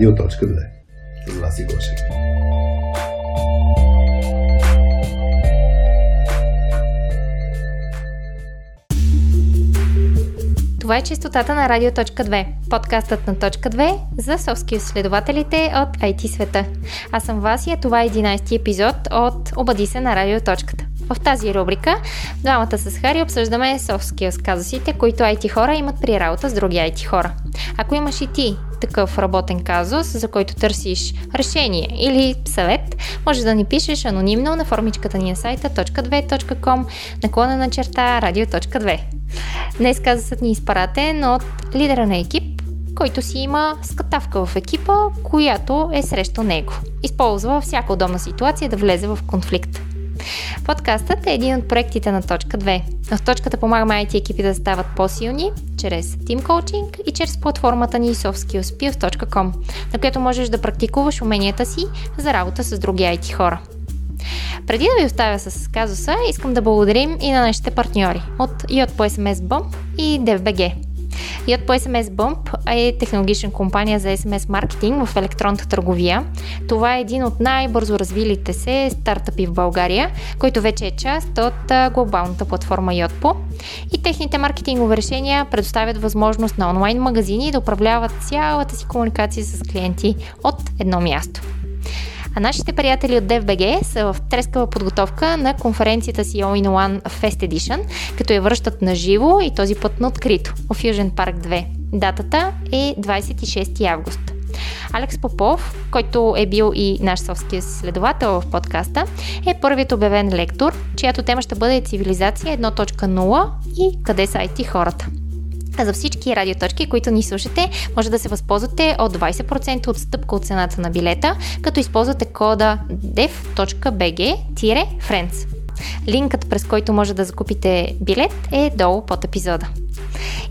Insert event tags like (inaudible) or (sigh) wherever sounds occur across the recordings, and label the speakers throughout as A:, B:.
A: радио.2. С Васи Гошев.
B: Това е чистотата на Радио.2, подкастът на Точка 2 за софски изследователите от IT света. Аз съм Васи, а това е 11 епизод от Обади се на Радиоточката. В тази рубрика двамата с Хари обсъждаме софски казусите, които IT хора имат при работа с други IT хора. Ако имаш и ти такъв работен казус, за който търсиш решение или съвет, може да ни пишеш анонимно на формичката ни на сайта .2.com наклона на черта radio.2. Днес казусът ни е изпаратен от лидера на екип, който си има скатавка в екипа, която е срещу него. Използва всяка удобна ситуация да влезе в конфликт. Подкастът е един от проектите на Точка 2. В Точката помагаме IT екипи да стават по-силни чрез тим коучинг и чрез платформата ни softskillspills.com, на която можеш да практикуваш уменията си за работа с други IT хора. Преди да ви оставя с казуса, искам да благодарим и на нашите партньори от Yot по SMS Bomb и DFBG. По SMS Bump е технологична компания за SMS маркетинг в електронната търговия. Това е един от най-бързо развилите се стартъпи в България, който вече е част от глобалната платформа Yotpo. И техните маркетингови решения предоставят възможност на онлайн магазини да управляват цялата си комуникация с клиенти от едно място. А нашите приятели от DFBG са в трескава подготовка на конференцията си All in One Fest Edition, като я връщат на живо и този път на открито в Fusion Park 2. Датата е 26 август. Алекс Попов, който е бил и наш совски следовател в подкаста, е първият обявен лектор, чиято тема ще бъде цивилизация 1.0 и къде са IT хората. А за всички радиоточки, които ни слушате, може да се възползвате от 20% отстъпка от цената на билета, като използвате кода dev.bg-friends. Линкът, през който може да закупите билет, е долу под епизода.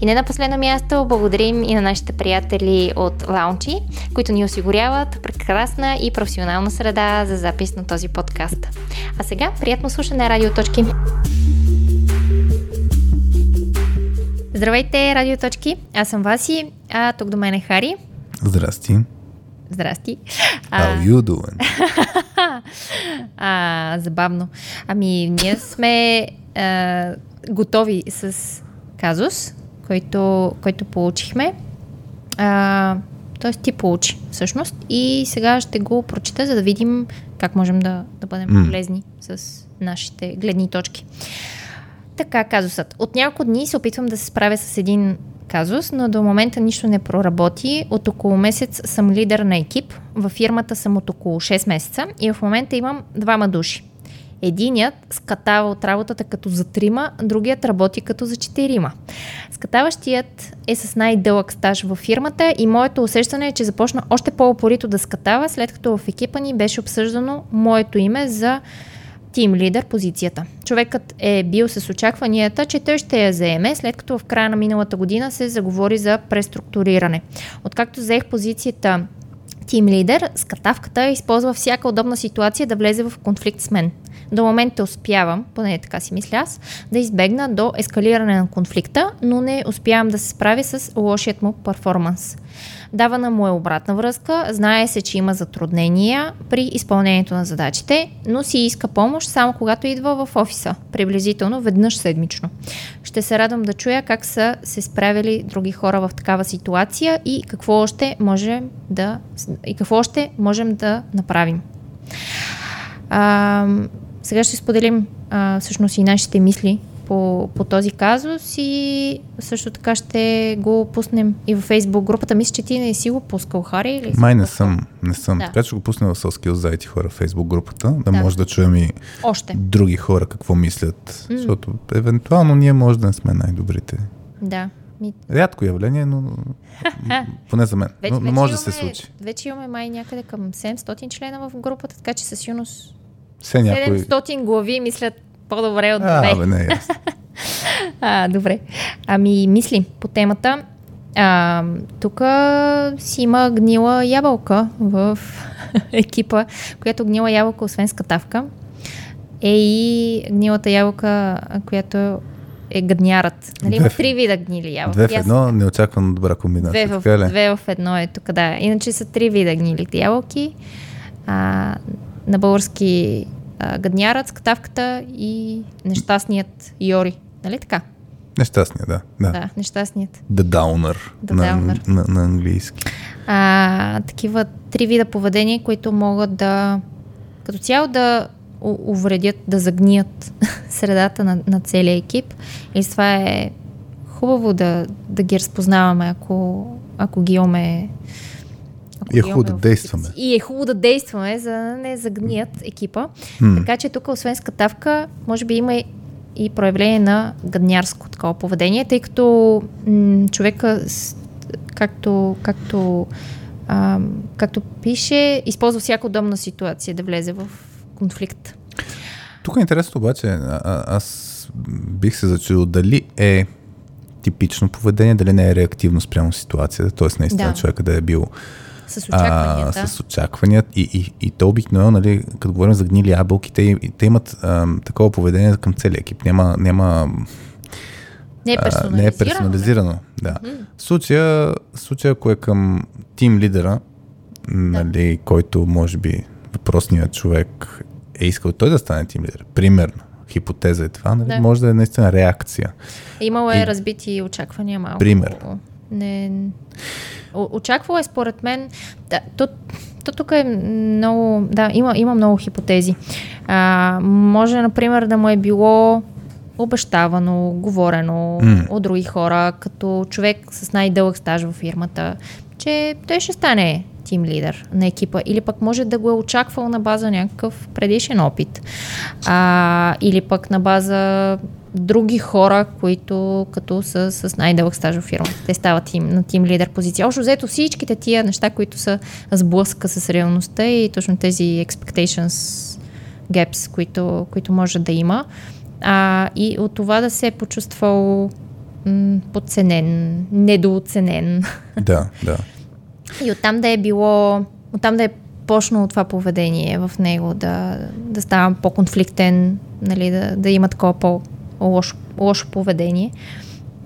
B: И не на последно място, благодарим и на нашите приятели от Лаунчи, които ни осигуряват прекрасна и професионална среда за запис на този подкаст. А сега, приятно слушане, радиоточки! Здравейте, радиоточки! Аз съм Васи, а тук до мен е Хари.
A: Здрасти.
B: Здрасти.
A: How you doing? (laughs)
B: а, забавно. Ами, ние сме а, готови с казус, който, който получихме. А, тоест ти получи всъщност и сега ще го прочита, за да видим как можем да, да бъдем mm. полезни с нашите гледни точки. Така, казусът. От няколко дни се опитвам да се справя с един казус, но до момента нищо не проработи. От около месец съм лидер на екип. Във фирмата съм от около 6 месеца и в момента имам двама души. Единият скатава от работата като за трима, другият работи като за четирима. Скатаващият е с най-дълъг стаж във фирмата и моето усещане е, че започна още по-опорито да скатава, след като в екипа ни беше обсъждано моето име за тим лидер позицията. Човекът е бил с очакванията, че той ще я заеме, след като в края на миналата година се заговори за преструктуриране. Откакто заех позицията тим лидер, скатавката използва всяка удобна ситуация да влезе в конфликт с мен. До момента успявам, поне така си мисля аз, да избегна до ескалиране на конфликта, но не успявам да се справя с лошият му перформанс. Давана му е обратна връзка, знае се, че има затруднения при изпълнението на задачите, но си иска помощ само когато идва в офиса, приблизително веднъж седмично. Ще се радвам да чуя как са се справили други хора в такава ситуация и какво още можем да, и какво още можем да направим. А, сега ще споделим а, всъщност и нашите мисли по, по този казус и също така ще го пуснем и във Facebook групата. Мисля, че ти не си го пускал, Хари? Или
A: Май не съм, не съм. Да. Така че го пусна в Soskills за IT хора в Facebook групата, да, да. може да чуем и
B: Още.
A: други хора какво мислят. Mm. Защото евентуално ние може да не сме най-добрите.
B: Да.
A: Ми... Рядко явление, но (laughs) поне за мен. Вече, но, но може да се случи.
B: Вече имаме май някъде към 700 члена в групата, така че със сигурност
A: Все някой...
B: 700 глави мислят по-добре от
A: две. А, не, е (laughs)
B: а, добре. Ами, мисли по темата. А, тук си има гнила ябълка в (laughs) екипа, която гнила ябълка, освен скатавка, е и гнилата ябълка, която е гаднярът. Нали, има три вида гнили ябълки.
A: Две в едно, неочаквано добра комбинация.
B: Две в, две в едно е тук, да. Иначе са три вида гнилите ябълки. А, на български а, гаднярът, и нещастният Йори. Нали така?
A: Нещастният, да. Да,
B: да нещастният.
A: The Downer,
B: The
A: на,
B: downer.
A: На, на, английски.
B: А, такива три вида поведение, които могат да като цяло да увредят, да загният (laughs) средата на, на целия екип. И това е хубаво да, да ги разпознаваме, ако, ако ги имаме
A: и е хубаво да действаме.
B: И е хубаво да действаме, за да не загният екипа. Hmm. Така че тук, освен скатавка, може би има и проявление на гаднярско такова поведение, тъй като м- човека, както, както, а, както пише, използва всяка удобна ситуация да влезе в конфликт.
A: Тук е интересно обаче, а, аз бих се зачудил дали е типично поведение, дали не е реактивно спрямо ситуацията, т.е. наистина да. човека да е бил
B: с очакванията.
A: А, с очаквания. И, и, и то обикновено, нали, като говорим за гнили ябълки, те, те имат а, такова поведение към целия екип. Няма, няма
B: не е персонализирано. А,
A: не е персонализирано, да. Mm-hmm. В случая, случая, ако е към тим лидера, да. нали, който може би въпросният човек е искал той да стане тим лидер. Примерно хипотеза е това, нали? да. може да е наистина реакция.
B: Имало е и... разбити очаквания малко.
A: Пример.
B: Не... Очаквало е според мен, да, то, то тук е много, да, има, има много хипотези. А, може, например, да му е било обещавано, говорено mm. от други хора, като човек с най-дълъг стаж в фирмата, че той ще стане тим лидер на екипа. Или пък може да го е очаквал на база някакъв предишен опит. А, или пък на база други хора, които като са с най-дълъг стаж в фирмата. Те стават тим, на тим лидер позиция. Още взето всичките тия неща, които са сблъска с реалността и точно тези expectations gaps, които, които може да има. А, и от това да се е почувствал м- подценен, недооценен.
A: Да, да.
B: И оттам да е било, оттам да е почнало това поведение в него, да, да става по-конфликтен, нали, да, да има такова по-лошо лошо поведение.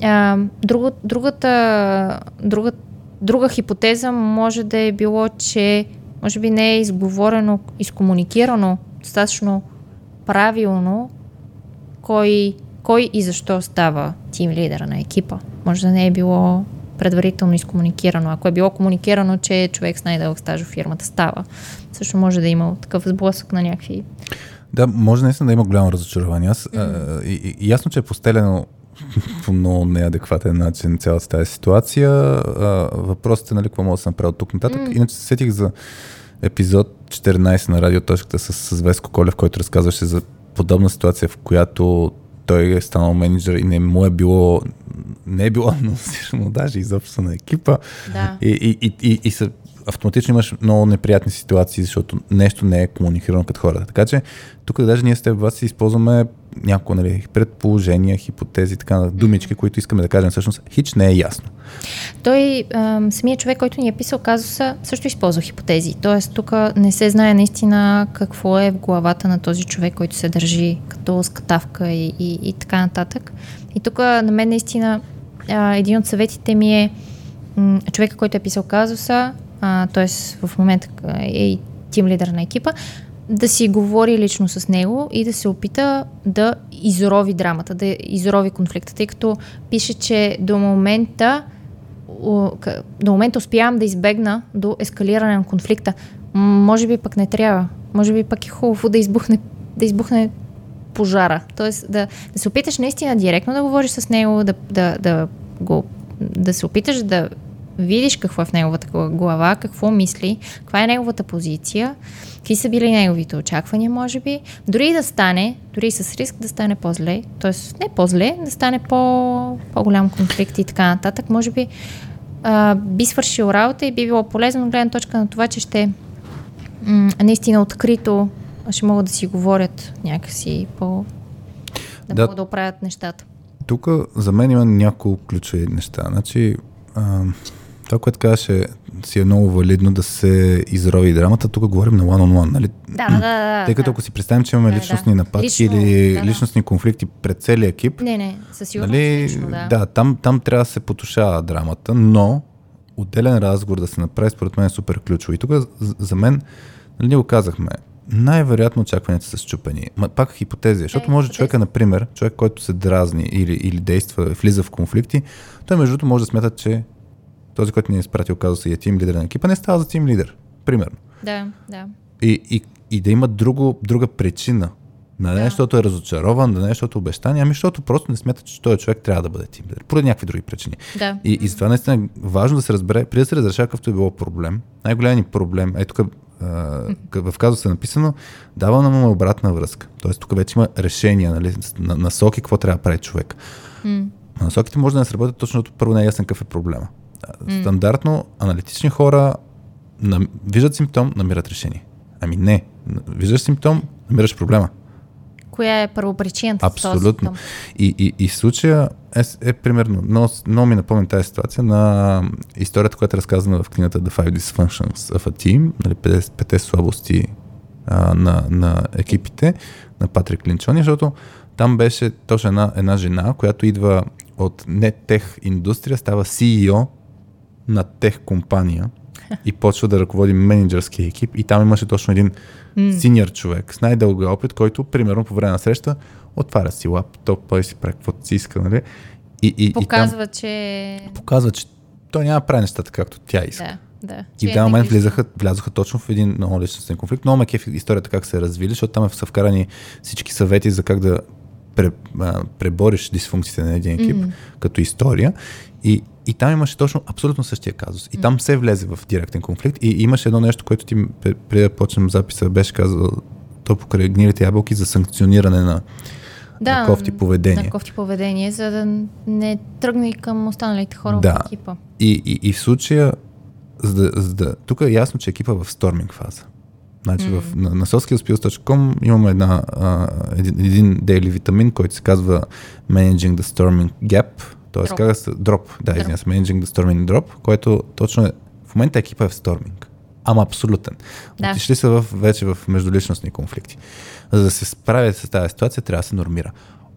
B: А, друго, другата, друга, друга хипотеза може да е било, че може би не е изговорено, изкомуникирано достатъчно правилно кой, кой и защо става тим лидера на екипа. Може да не е било предварително изкомуникирано. Ако е било комуникирано, че човек с най-дълъг стаж в фирмата става, също може да има такъв сблъсък на някакви...
A: Да, може наистина да има голямо разочарование. Аз, mm-hmm. а, и, и, ясно, че е постелено (laughs) по много неадекватен начин цялата тази ситуация. А, въпросът е, нали, какво мога да се направя от тук нататък. Mm. Иначе се сетих за епизод 14 на радиоточката с, с Веско Колев, който разказваше за подобна ситуация, в която той е станал менеджер и не му е било не е било (laughs) анонсирано даже изобщо на екипа.
B: Да.
A: И, и, и, и, и са, автоматично имаш много неприятни ситуации, защото нещо не е комуникирано като хората. Така че тук даже ние с теб вас използваме някои нали, предположения, хипотези, така думички, които искаме да кажем. Всъщност, хич не е ясно.
B: Той, самият човек, който ни е писал казуса, също използва хипотези. Тоест, тук не се знае наистина какво е в главата на този човек, който се държи като скатавка и, и, и така нататък. И тук на мен наистина един от съветите ми е човека, който е писал казуса, т.е. в момента е и тим лидер на екипа, да си говори лично с него и да се опита да изрови драмата, да изрови конфликта, тъй като пише, че до момента до момента успявам да избегна до ескалиране на конфликта. Може би пък не трябва. Може би пък е хубаво да избухне, да избухне пожара. Тоест да, да се опиташ наистина директно да говориш с него, да, да, да, го, да се опиташ да видиш какво е в неговата глава, какво мисли, каква е неговата позиция, какви са били неговите очаквания, може би. Дори да стане, дори с риск да стане по-зле, т.е. не по-зле, да стане по, по-голям конфликт и така нататък, може би а, би свършил работа и би било полезно, гледна точка на това, че ще м- наистина открито ще могат да си говорят някакси по... да, да могат да оправят нещата.
A: Тук за мен има няколко ключови неща. Значи, а, това, което казваше, си е много валидно да се изрови драмата. Тук говорим на one-on-one, нали?
B: Да, да, да.
A: Тъй като
B: да.
A: ако си представим, че имаме
B: Да,
A: личностни
B: да.
A: нападки
B: Лично,
A: или
B: да, да.
A: личностни конфликти пред целия екип,
B: Не, не, със сигурност
A: нали,
B: лично, да.
A: да, там, там трябва да се потушава драмата, но отделен разговор да се направи, според мен е супер ключово. И тук за- мен, нали, ние го казахме, най-вероятно очакванията са счупени. Ма, пак хипотезия, защото
B: Е,
A: може
B: хипотеза.
A: човека, например, човек, който се дразни или, или действа, влиза в конфликти, той между другото може да смята, че този, който ни е изпратил казуса и е тим лидер на екипа, не става за тим лидер. Примерно.
B: Да, да.
A: И, и, и да има друго, друга причина. Да не
B: Да.
A: защото е разочарован, да не защото е обещание, ами защото просто не смята, че този човек трябва да бъде тим лидер. Поради някакви други причини.
B: Да.
A: И, и затова наистина е важно да се разбере, преди да се разрешава какъвто е било проблем, най-големият ни проблем, е тук в казуса е написано, дава нам обратна връзка. Тоест тук вече има решения, нали, на, насоки, какво трябва да прави човек. А Насоките може да не сработят точно защото първо не е ясен какъв е проблема. Стандартно аналитични хора нам, виждат симптом, намират решение. Ами не. Виждаш симптом, намираш проблема.
B: Коя е първопричината? този
A: Абсолютно.
B: симптом?
A: И, и, и случая е, е примерно, много, много ми напомня тази ситуация на историята, която е разказана в книгата The Five Dysfunctions of a Team, нали, пете, пете слабости а, на, на екипите, на Патрик Линчони, защото там беше точно една, една жена, която идва от не тех индустрия, става CEO на тех компания и почва да ръководи менеджерския екип и там имаше точно един синьор човек с най-дълга опит, който примерно по време на среща отваря си лаптоп, той си прави каквото си иска, нали? И, и,
B: Показва, че...
A: и там показва, че той няма да прави нещата както тя иска.
B: Да, да.
A: И в даден момент влизаха, влязоха точно в един много личностен конфликт. Много ме кефи историята как се е развили, защото там са вкарани всички съвети за как да пре, а, пребориш дисфункциите на един екип mm-hmm. като история. И, и там имаше точно абсолютно същия казус. И там се влезе в директен конфликт. И имаше едно нещо, което ти пре- преди да почнем записа беше казал то покрай гнилите ябълки за санкциониране на,
B: да,
A: на кофти поведение.
B: На кофти поведение, за да не тръгне и към останалите хора
A: Да.
B: в екипа.
A: И, и, и в случая, за да, за да, тук е ясно, че екипа е в сторминг фаза. Значи mm-hmm. в, на, на softskillspills.com имаме една, а, един, един daily витамин, който се казва Managing the Storming Gap. Тоест,
B: Drop.
A: казва се Drop. Да, извиня се, Managing the Storming Drop, което точно е, в момента екипа е в сторминг. Ама абсолютен.
B: Да.
A: Отишли са в, вече в междуличностни конфликти. За да се справят с тази ситуация, трябва да се нормира.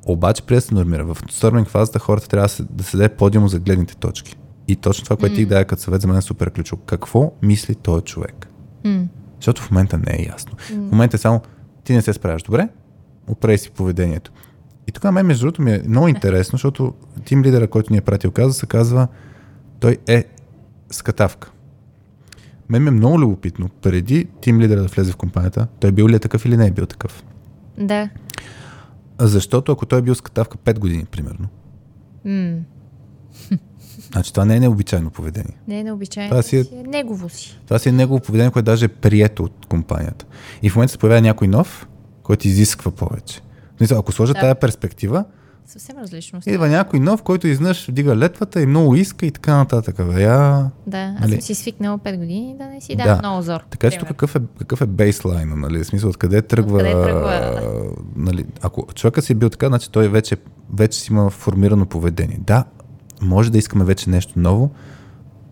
A: Обаче, преди да се нормира, в сторминг фазата хората трябва да се, да се даде подиум за гледните точки. И точно това, което ти даде като съвет за мен е супер ключово. Какво мисли този човек?
B: М.
A: Защото в момента не е ясно. В момента е само ти не се справяш добре, оправи си поведението. И тук на мен, между другото, ми е много интересно, защото тим лидера, който ни е пратил каза, се казва, той е скатавка. Мен ми е много любопитно, преди тим лидера да влезе в компанията, той бил ли е такъв или не е бил такъв.
B: Да.
A: Защото ако той е бил скатавка 5 години, примерно,
B: М.
A: значи това не е необичайно поведение.
B: Не е необичайно.
A: Това си е-
B: си е негово си.
A: Това си е негово поведение, което даже е прието от компанията. И в момента се появява някой нов, който изисква повече. Смисъл, Ако сложа
B: Да.
A: тая перспектива,
B: Съвсем различно. си.
A: идва някой нов, който изнъж вдига летвата и много иска и така нататък. Бе, я...
B: Да, аз
A: Нали?
B: съм си свикнала 5 години да не си
A: Да.
B: дам много зор.
A: Така че тук какъв е, какъв е бейслайна, нали? В смисъл, откъде тръгва...
B: Откъде тръгва?
A: Нали? Ако човека си е бил така, значи той вече, вече си има формирано поведение. Да, може да искаме вече нещо ново,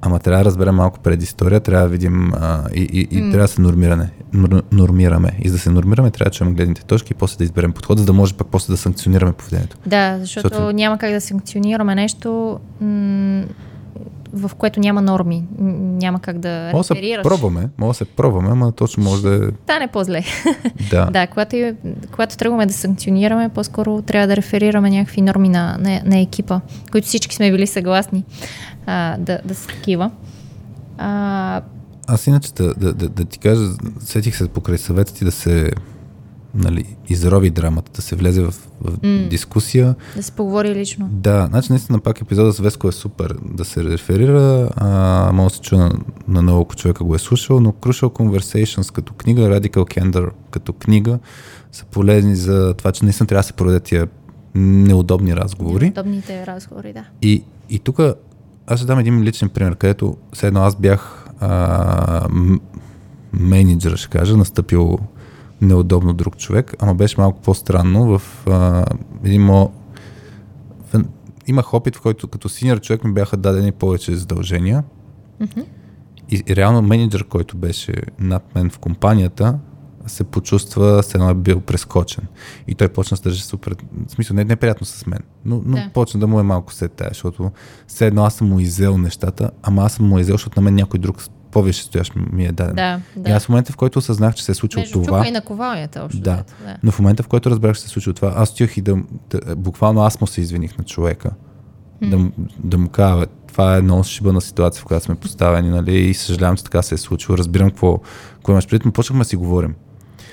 A: ама трябва да разберем малко пред история, трябва да видим а, и, и, и трябва да се нормиране, нор, нормираме. И за да се нормираме, трябва да чуем гледните точки и после да изберем подход, за да може пък после да санкционираме поведението.
B: Да, защото,
A: Защото-
B: няма как да санкционираме нещо, м- в което няма норми. Няма как да
A: Може да се
B: реферираш.
A: пробваме, може да се пробваме, ама точно може да е...
B: Стане по-зле. (laughs)
A: Да.
B: да, когато, когато тръгваме да санкционираме, по-скоро трябва да реферираме някакви норми на, на, на екипа, които всички сме били съгласни а, да, да са такива. А,
A: Аз иначе да, да, да, да ти кажа, сетих се покрай съвета ти да се нали, изрови драмата, да се влезе в, в
B: М.
A: дискусия.
B: да се поговори лично.
A: Да, значи наистина пак епизода с Веско е супер да се реферира, а, може да се чуе на, на много човека го е слушал, но Crucial Conversations като книга, Radical Candor като книга са полезни за това, че наистина трябва да се проведат тия неудобни разговори.
B: Удобните разговори, да.
A: И, и тук аз ще дам един личен пример, където все едно аз бях а, менеджер, ще кажа, настъпил неудобно друг човек, ама беше малко по-странно в а, един мо... в, имах опит, в който като синьор човек ми бяха дадени повече задължения
B: Mm-hmm.
A: И, и реално менеджер, който беше над мен в компанията, се почувства, с едно е бил прескочен. И той почна да се държи супер, в смисъл не е неприятно с мен, но, но
B: Да.
A: почна да му е малко се тая, защото все едно аз съм му изел нещата, ама аз съм му изел, защото на мен някой друг по-висше стоящ ми е даден.
B: Да,
A: И
B: да.
A: аз в момента, в който осъзнах, че се е случило
B: Между
A: това,
B: чука и наковалнята още.
A: Да.
B: взето, да.
A: но в момента, в който разбрах, че се е случило това, аз стоях и да, да буквално аз му се извиних на човека. Да, му- да му кажа, това е много шибана ситуация, в която сме поставени, нали, и съжалявам, че така се е случило. Разбирам какво, какво имаш предвид, но почнахме да си говорим.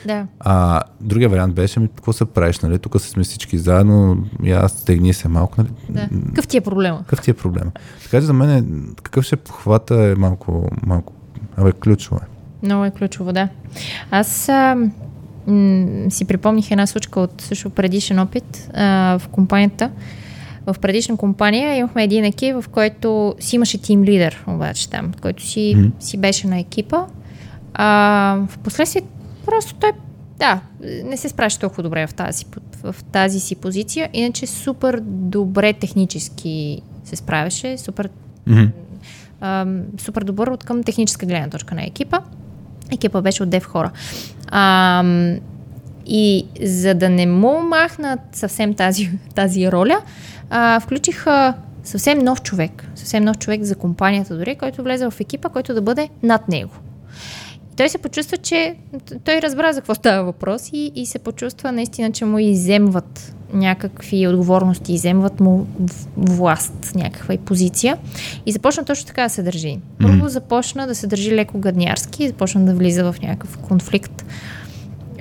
B: Да.
A: А другия вариант беше, ми, какво се правиш, нали, тук сме всички заедно, и аз стегни се малко, нали.
B: Да. Какъв ти е проблема?
A: Какъв ти е проблема? Така че за мен е, какъв ще е похвата е малко, малко, абе, ключово е.
B: Много е ключово, да. Аз а, м- си припомних една случка от също предишен опит а, в компанията. В предишна компания имахме един екип, в който си имаше тим лидер, обаче там, който си,
A: Мгм.
B: си беше на екипа. А, в последствие просто той да, не се справяше толкова добре в тази, в тази си позиция, иначе супер добре технически се справяше, супер
A: Мгм.
B: ам, супер добър от към техническа гледна точка на екипа. Екипа беше от дев хора. Ам, и за да не му махнат съвсем тази, тази роля, а, включиха съвсем нов човек, съвсем нов човек за компанията дори, който влезе в екипа, който да бъде над него. Той се почувства, че той разбра за какво става въпрос и, и се почувства наистина, че му иземват някакви отговорности, иземват му власт, някаква и позиция. И започна точно така да се държи. Първо започна да се държи леко гаднярски, започна да влиза в някакъв конфликт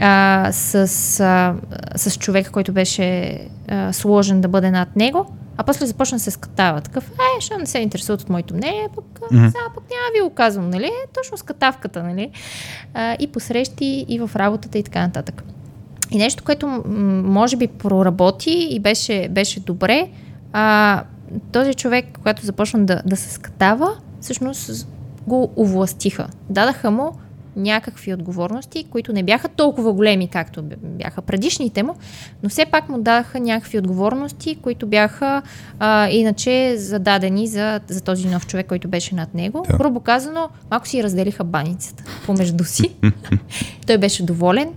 B: а, с, а, с човека, който беше а, сложен да бъде над него, а после започна да се скатава. Такъв, е, що не се интересуват от моето мнение, пък сега пък няма ви го казвам, нали? Точно скатавката, нали? А, и посрещи, и в работата, и така нататък. И нещо, което м- може би проработи и беше, беше добре, а, този човек, когато започна да, да се скатава, всъщност го овластиха. Дадаха му някакви отговорности, които не бяха толкова големи, както бяха предишните му, но все пак му дадаха някакви отговорности, които бяха а, иначе зададени за, за този нов човек, който беше над него.
A: Да.
B: Грубо казано, малко си разделиха баницата помежду си. (laughs) Той беше доволен,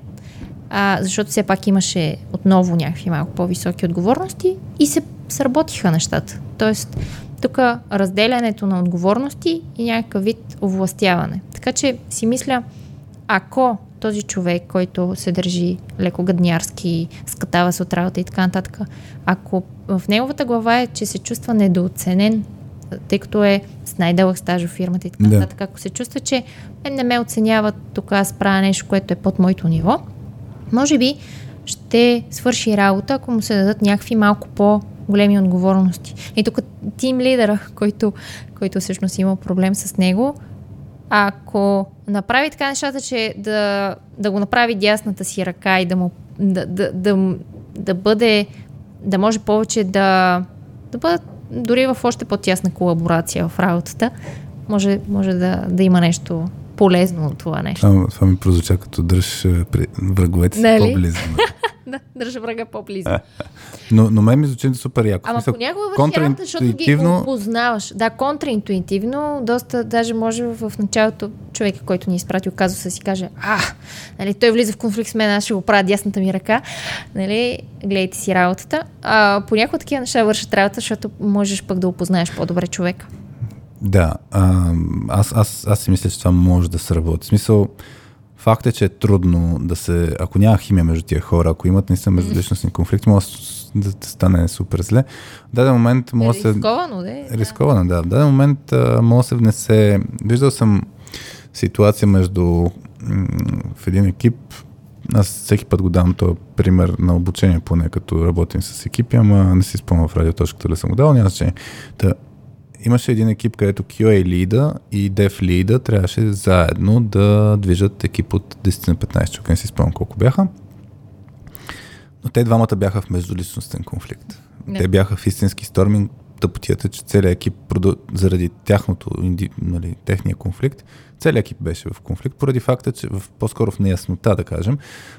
B: а, защото все пак имаше отново някакви малко по-високи отговорности и се сработиха нещата. Тоест, тук разделянето на отговорности и някакъв вид овластяване. Така че си мисля, ако този човек, който се държи леко гаднярски, скатава се от работа и така нататък, ако в неговата глава е, че се чувства недооценен, тъй като е с най-дълъг стаж в фирмата и така
A: Да.
B: нататък, ако се чувства, че мен не ме оценяват, тук аз правя нещо, което е под моето ниво, може би ще свърши работа, ако му се дадат някакви малко по-големи отговорности. И тук тим лидера, който, който всъщност има проблем с него, ако направи така нещата, че да, да го направи дясната си ръка и да му да, да, да, да бъде, да може повече да, да бъдат дори в още по-тясна колаборация в работата, може, може да, да има нещо полезно от това нещо.
A: Това, това ми прозвуча като дръж при враговете си
B: Нали?
A: по-близо. (laughs) (laughs)
B: Да, държа врага по-близо.
A: Но, но мен ми звучи супер яко.
B: Ама
A: смисъл,
B: понякога върши работа, защото ги
A: контраинтуитивно-
B: познаваш. Да, контраинтуитивно, доста даже може в началото човека, който ни е изпратил казуса си каже, а, нали, той влиза в конфликт с мен, аз ще го правя дясната ми ръка. Нали, гледайте си работата. А, понякога такива неща вършат работа, защото можеш пък да опознаеш по-добре човека.
A: Да, а, аз, аз, аз си мисля, че това може да се работи. В смисъл, факт е, че е трудно да се... Ако няма химия между тия хора, ако имат наистина междуличностни конфликти, може да стане супер зле. В даден момент може да се...
B: Рисковано, да.
A: Рисковано, да. В даден момент може да се внесе... Виждал съм ситуация между в един екип, аз всеки път го давам този пример на обучение, поне като работим с екипи, ама не си спомням в радиоточката ли съм го дал, няма значение. Та, имаше един екип, където QA лида и Dev лида трябваше заедно да движат екип от 10 на 15 човека, не си спомням колко бяха. Но те двамата бяха в междуличностен конфликт.
B: Да.
A: Те бяха в истински сторминг. Тъпотията, че целият екип, заради тяхното, нали, техния конфликт, целият екип беше в конфликт, поради факта, че в, по-скоро в неяснота, да кажем,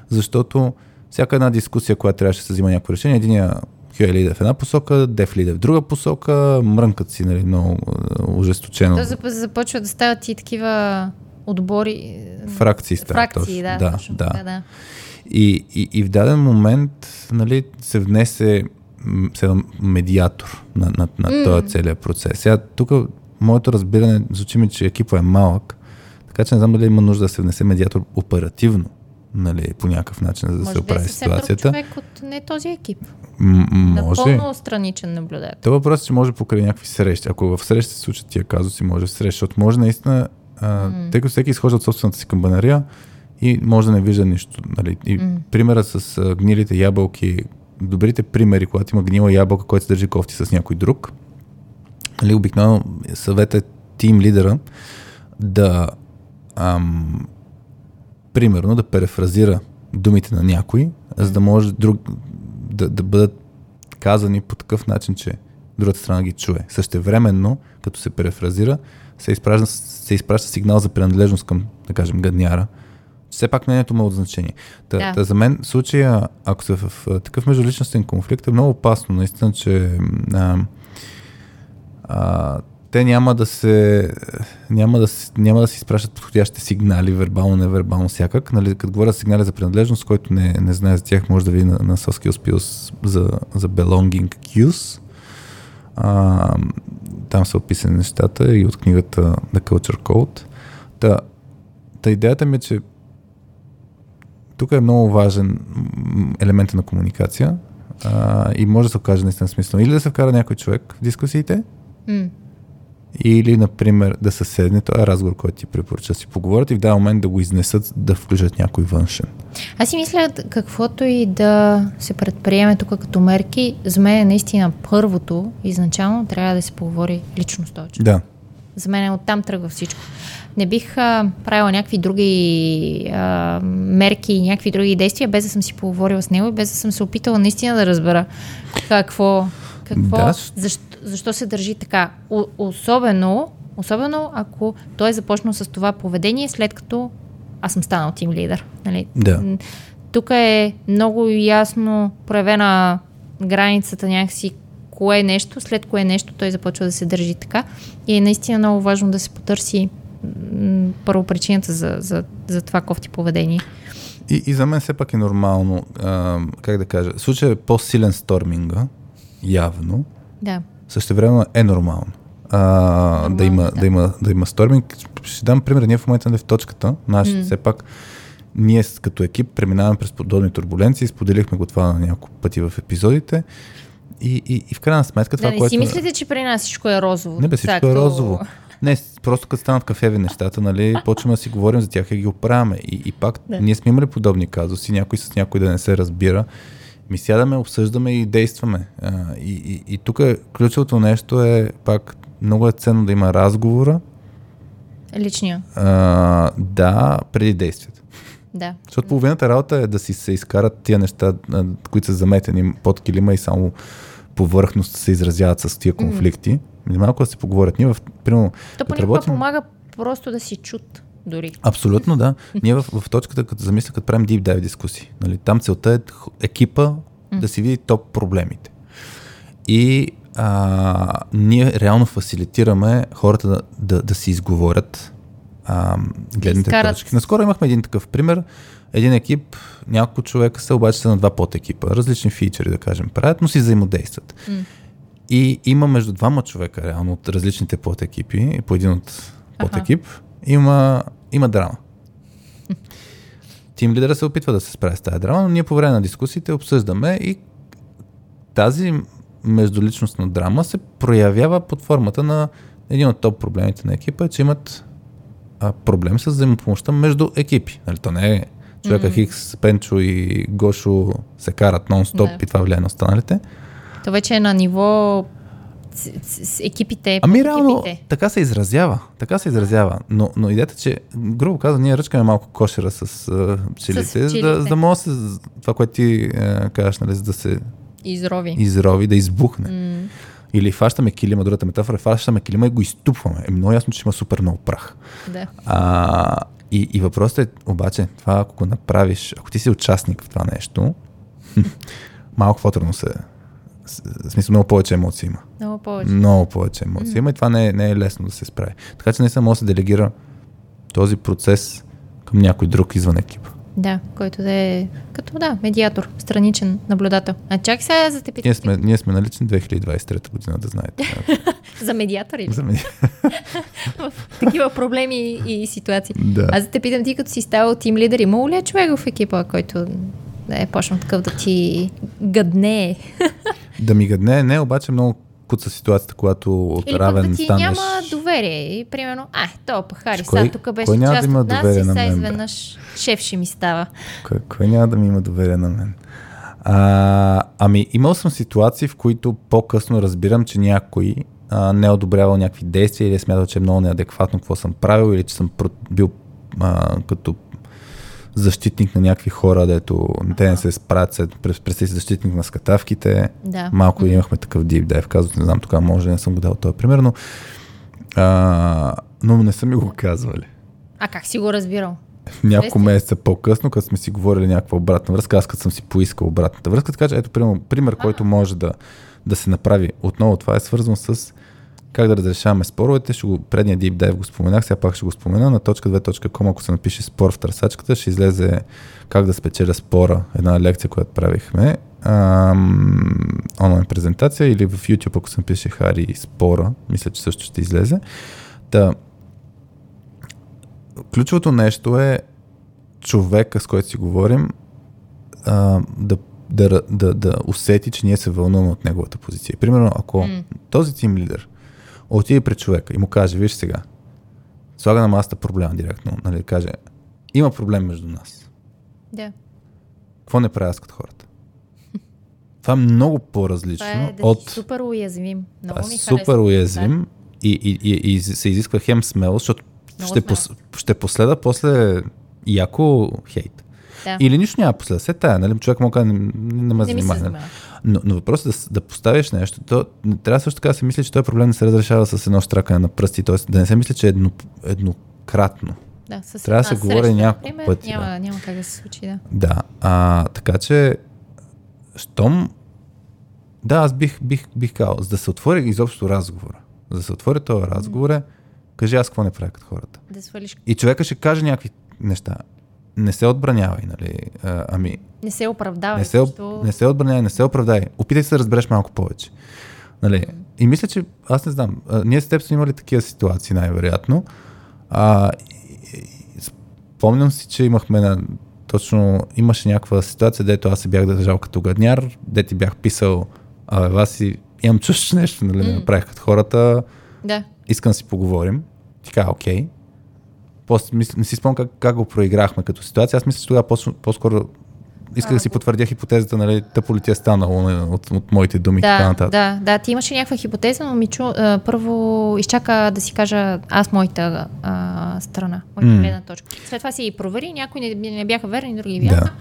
A: защото всяка една дискусия, която трябваше да се взима някакво решение, единия QA лиде в една посока, дев лиде в друга посока, мрънкат си нали, много е, ожесточено.
B: То започва да стават и такива отбори.
A: Фракции стават.
B: Фракции, да.
A: да,
B: точно,
A: да. И, и, и в даден момент нали, се внесе седам, медиатор на, на, на mm. този целият процес. Сега тук моето разбиране звучи ми, че екипа е малък, така че не знам дали има нужда да се внесе медиатор оперативно, нали, по някакъв начин, за да
B: може
A: се оправи
B: да е
A: ситуацията.
B: човек от не този екип.
A: М- може.
B: Напълно страничен наблюдател.
A: Това въпрос е, че може покрай някакви срещи. Ако в срещи се случат тия казуси, може в срещи, защото може наистина, а, mm. тъй като всеки изхожда от собствената си камбанария и може да не вижда нищо. Нали. И mm. примера с а, гнилите ябълки, добрите примери, когато има гнила ябълка, който се държи кофти с някой друг, нали, обикновено съвета е тим лидера да ам, примерно да перефразира думите на някой, за да може друг, да, да бъдат казани по такъв начин, че другата страна ги чуе. Същевременно, като се перефразира, се изпраща, се изпраща сигнал за принадлежност към, да кажем, гадняра. Все пак мнението му е от значение. Та,
B: Да.
A: та за мен случая, ако се в, в такъв междуличностен конфликт, е много опасно, наистина, че а, а, те няма да се няма да, се- няма да си изпращат подходящите сигнали, вербално, невербално, всякак. Нали, като говоря сигнали за принадлежност, който не, не знае за тях, може да види на, на Soft Skills Pills за, за belonging cues. А, там са описани нещата и от книгата The Culture Code. Та, та идеята ми е, че тук е много важен елемент на комуникация а, и може да се окаже наистина смислено. Или да се вкара някой човек в дискусиите,
B: М.
A: или, например, да се седне, този е разговор, който ти препоръча да си поговорят и в даден момент да го изнесат, да включат някой външен.
B: Аз си мисля, каквото и да се предприеме тук като мерки, за мен е наистина първото, изначално трябва да се поговори лично с човек.
A: Да.
B: За мен оттам тръгва всичко. Не бих а, правила някакви други а, мерки и някакви други действия, без да съм си поговорила с него и без да съм се опитала наистина да разбера какво, какво
A: Да.
B: защо, защо се държи така. О, особено, особено ако той е започнал с това поведение, след като аз съм станал тим лидер. Нали?
A: Да.
B: Тук е много ясно проявена границата някакси кое е нещо, след кое нещо той започва да се държи така. И е наистина много важно да се потърси м, първо причината за, за, за това кофти поведение.
A: И, и за мен все пак е нормално, а, как да кажа, случай е по-силен сторминга, явно,
B: Да.
A: също време е нормално. А,
B: Нормално,
A: да, има,
B: да.
A: да. има, да има сторминг. Ще дам пример, ние в момента нали, в точката, нашите,
B: М.
A: все пак, ние като екип преминаваме през подобни турбуленции, споделихме го това на няколко пъти в епизодите и, и, и в крайна сметка това,
B: да не
A: което...
B: си мислите, че при нас всичко е розово.
A: Не бе, всичко е
B: като-
A: розово. Не, просто като станат кафеви нещата, нали, (laughs) почваме да си говорим за тях и ги оправяме. И, и пак,
B: да.
A: ние сме имали подобни казуси, някой с някой да не се разбира. Ми сядаме, обсъждаме и действаме. А, и, и, и тук ключовото нещо е пак много е ценно да има разговора,
B: Личния.
A: а, да, преди действията.
B: Да.
A: Защото половината работа е да си се изкарат тия неща, които са заметени под килима и само повърхност се изразяват с тия конфликти. Mm. Малко да се поговорят. Ние в, примерно,
B: То понякога
A: работим-
B: помага просто да си чут дори.
A: Абсолютно, да. Ние в, в точката, като замисля, като правим deep dive дискусии, нали, там целта е екипа да си види топ проблемите. И а, ние реално фасилитираме хората да, да, да си изговорят а, гледните
B: изкарат.
A: точки. Наскоро имахме един такъв пример. Един екип, няколко човека са, обаче са на два подекипа. Различни фичери, да кажем, правят, но си взаимодействат.
B: М.
A: И има между двама човека, реално, от различните подекипи, по един от подекип, има, има драма. Тим лидера се опитва да се справи с тази драма, но ние по време на дискусиите обсъждаме и тази междуличностна драма се проявява под формата на един от топ проблемите на екипа, е, че имат а, проблем с взаимопомощта между екипи. Нали, то не е човека
B: Мгм.
A: Хикс, Пенчо и Гошо се карат нон-стоп
B: Да.
A: и това влияе на останалите.
B: То вече е на ниво екипите.
A: Ами реално
B: екипите.
A: така се изразява. Така се изразява. Но, но идеята, че, грубо казвам, ние ръчкаме малко кошера с а, пчелите, за да, за да може се, това, което ти а, кажеш, нали, за да се
B: Изрови.
A: изрови, да избухне.
B: М,
A: Или фащаме килима, другата метафора, е фащаме килима и го изтупваме. Е много ясно, че има супер много прах.
B: да.
A: А, и, и въпросът е, обаче, това ако го направиш, ако ти си участник в това нещо, (laughs) малко по-трудно се В смисъл, много повече емоции има.
B: Много повече.
A: Много повече емоции mm. има и това не е, не е лесно да се справи. Така че не само да се делегира този процес към някой друг извън екипа.
B: Да, който да е като да, медиатор, страничен наблюдател. А чак сега за те
A: Ние сме, ние сме налични 2023 година, да знаете. (laughs)
B: за медиатори?
A: За медиатори. (laughs)
B: в такива проблеми и ситуации.
A: Да.
B: Аз да те питам, ти като си ставал тим лидер, има ли е човек в екипа, който да е почнал такъв да ти гъдне? (laughs)
A: да ми гъдне, не, обаче много куца ситуацията, когато от
B: Или
A: равен
B: пък да ти
A: станеш...
B: няма доверие и примерно, а, то пахари,
A: Кой-
B: сега тук беше
A: кой няма да
B: част
A: има
B: от нас
A: доверие
B: и
A: на
B: сега
A: мен,
B: изведнъж шеф ще ми става.
A: Кой, кой няма да ми има доверие на мен? А, ами, имал съм ситуации, в които по-късно разбирам, че някой а, не е одобрявал някакви действия или е смятал, че е много неадекватно какво съм правил или че съм бил а, като защитник на някакви хора, дето те не се справят, през- си защитник на скатавките.
B: Да.
A: Малко имахме такъв deep dive, казват, не знам, тогава може не съм го дал този пример, но, а, но не са ми го казвали.
B: А как си го разбирал?
A: Няколко месеца по-късно, като сме си говорили някаква обратна връзка, аз като съм си поискал обратната връзка, така че ето пример, пример който може да, да се направи. Отново това е свързано с как да разрешаваме споровете. Ще го, предния deep dive го споменах, сега пак ще го спомена. На точка 2.com, ако се напише спор в търсачката, ще излезе как да спечеля спора, една лекция, която правихме. Ам, онлайн презентация или в YouTube, ако се напише Хари спора, мисля, че също ще излезе. Та, ключовото нещо е човека, с който си говорим, а, да, да, да, да усети, че ние се вълнуваме от неговата позиция. Примерно, ако
B: М.
A: този тим лидер отиде при човека и му каже, виж сега, слага на масата проблема директно, нали, каже, има проблем между нас.
B: Да.
A: Какво не правя аз като хората? Това е много по-различно
B: Това е да
A: от...
B: супер уязвим. Много
A: е
B: ми
A: супер
B: харесва.
A: уязвим и, и, и, и се изисква хем смелост, защото
B: Много
A: ще, пос, ще последа после яко хейт.
B: Да.
A: Или нищо няма последа. Се тая, нали? Човек му казва, не, не, ме занимава. нали? Но, но въпросът е да, да поставиш нещо, то трябва също така да се мисли, че този проблем не се разрешава с едно штракане на пръсти, т.е. да не се мисли, че е едно, еднократно.
B: Да, с
A: Трябва да се говори няколко пъти,
B: Няма,
A: да.
B: няма как да се случи, да.
A: Да, а, така че, щом... Да, аз бих, бих, бих казал, за да се отвори изобщо разговора, за да се отвори този разговор е, кажи аз какво не правя като хората.
B: Да свалиш.
A: И човека ще каже някакви неща. Не се отбранявай, нали? А, ами,
B: Не се оправдавай.
A: не се,
B: защото-
A: не се отбранявай, не се оправдай. Опитай се да разбереш малко повече. Нали? И мисля, че аз не знам. А, ние с теб сме имали такива ситуации, най-вероятно. А, и- и- спомням си, че имахме на, точно имаше някаква ситуация, дето аз се бях държал като гадняр, де ти бях писал, а аз си имам че нещо нали,
B: М.
A: направих като хората,
B: Да.
A: искам да си поговорим. Ти каза, окей. После, мисля, не си спомням как, как го проиграхме като ситуация. Аз мисля, че тогава по- по-скоро исках да си потвърдя хипотезата, нали, тъпо ли ти е станало нали, от, от моите думи и така
B: Да,
A: нататък.
B: да, да, ти имаше някаква хипотеза, но ми чу, а, първо изчака да си кажа аз моята а, страна, моята
A: М.
B: гледна точка. След това си ги провери, някои не, не бяха верни, други бяха.
A: Да.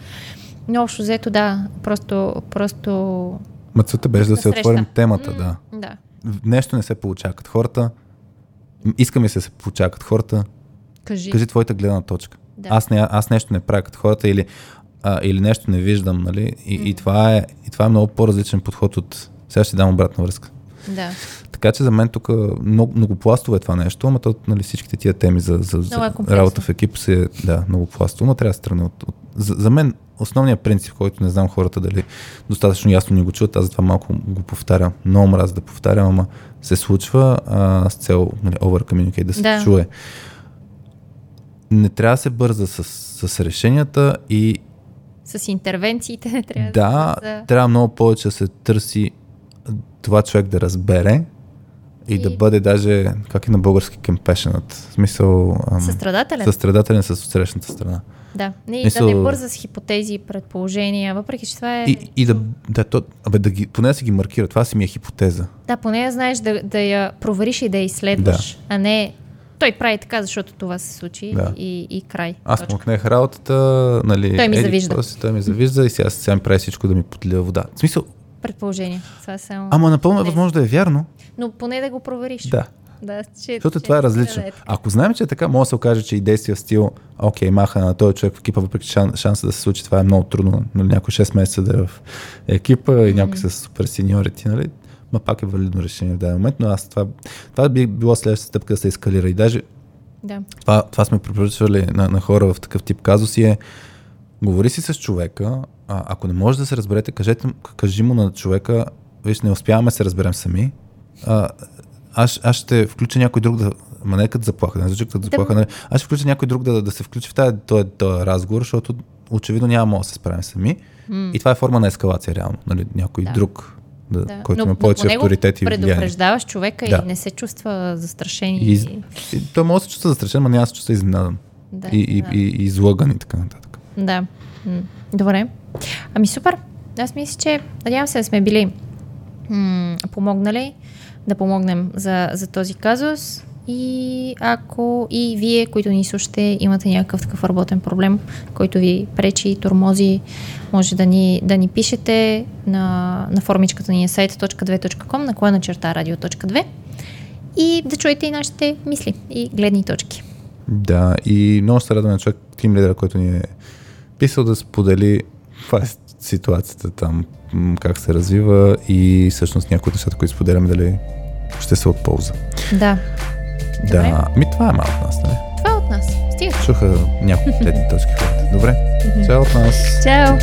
B: Но общо взето, да, просто, просто...
A: Ма целта беше да се
B: среща.
A: отворим темата,
B: М,
A: да.
B: Да.
A: Нещо не се получава като хората. Искаме се да се получава като хората.
B: Кажи.
A: Кажи твоята гледна точка.
B: Да.
A: Аз, не, аз нещо не правя като хората или, а, или нещо не виждам, нали? И, и, това е, и това е много по-различен подход от... Сега ще дам обратна връзка.
B: Да.
A: Така че за мен тук много, многопластово е това нещо, ама то, нали, всичките тия теми за, за, за
B: е
A: работа в екип се, да, многопластово, но трябва да се тръгне от, от за, за, мен основният принцип, който не знам хората дали достатъчно ясно ни го чуват, аз затова малко го повтарям, много мразя да повтарям, ама се случва а, с цел нали, over communicate, да се
B: Да.
A: чуе. Не трябва да се бърза с, с решенията и
B: С интервенциите не трябва
A: да,
B: да...
A: трябва много повече да се търси това човек да разбере и,
B: И-
A: да бъде даже, как е на български, compassionate. В смисъл, ам,
B: Състрадателен.
A: състрадателен с отсрещната страна.
B: Да. Не,
A: Мисъл-
B: да не бърза с хипотези, предположения, въпреки че това е...
A: И, и да, да, то, абе, да ги, поне да си ги маркира. Това си ми е хипотеза.
B: Да, поне я знаеш да, да я провериш и да я изследваш, а не той прави така, защото това се случи
A: Да.
B: и, и край.
A: Аз му
B: Точка.
A: отнех работата, нали,
B: Той ми
A: еди
B: завижда.
A: си, той ми завижда и сега, сега ми прави всичко да ми подлива вода. В смисъл,
B: Предположение. Това само...
A: ама напълно е възможно да е вярно.
B: Но поне да го провериш.
A: Да.
B: Да, че,
A: Защото
B: че
A: това е различно.
B: да е така.
A: Ако знаем, че е така, може да се окаже, че и действия в стил, окей, маха на този човек в екипа, въпреки шан, шанса да се случи, това е много трудно. Нали, някой 6 месеца да е в екипа и някой с супер сеньорити, нали? Ма пак е валидно решение в даден момент, но аз това, това би било следващата стъпка да се ескалира. И даже
B: Да.
A: това, това сме препоръчвали на, на хора в такъв тип казуси е говори си с човека, а, ако не може да се разберете, кажете, кажи му на човека, виж, не успяваме да се разберем сами, а, аз, аз ще включа някой друг да, ма не като заплаха, не звучи като заплаха, нали? аз ще включа някой друг да, да се включи в този, този разговор, защото очевидно няма да се справим сами. И това е форма на ескалация, реално. Нали? Някой
B: Да.
A: друг, да,
B: Да.
A: който
B: но,
A: има повече
B: но
A: авторитет и влияние.
B: предупреждаваш човека
A: Да.
B: и не се чувства застрашен.
A: И, из- и, той може да се чувства застрашен, но няма да се чувства изненадан.
B: Да,
A: и, и,
B: да.
A: и, и излъган и така нататък.
B: Да. Добре. Ами супер. Аз мисля, че надявам се да сме били м- помогнали да помогнем за, за този казус. И ако и вие, които ни слушате, имате някакъв такъв работен проблем, който ви пречи, тормози, може да ни, да ни пишете на, на формичката ни е сайт.2.com, на коя на черта радио.2 и да чуете и нашите мисли и гледни точки.
A: Да, и много се радваме човек, тим лидера, който ни е писал да сподели каква е ситуацията там, как се развива и всъщност някои от нещата, които споделяме, дали ще са от полза.
B: Да, Добре.
A: Да, ми това е малко от нас, нали?
B: това е от нас. Стига.
A: Чуха няколко (laughs) гледни точки хората. Добре, чао от нас.
B: Чао!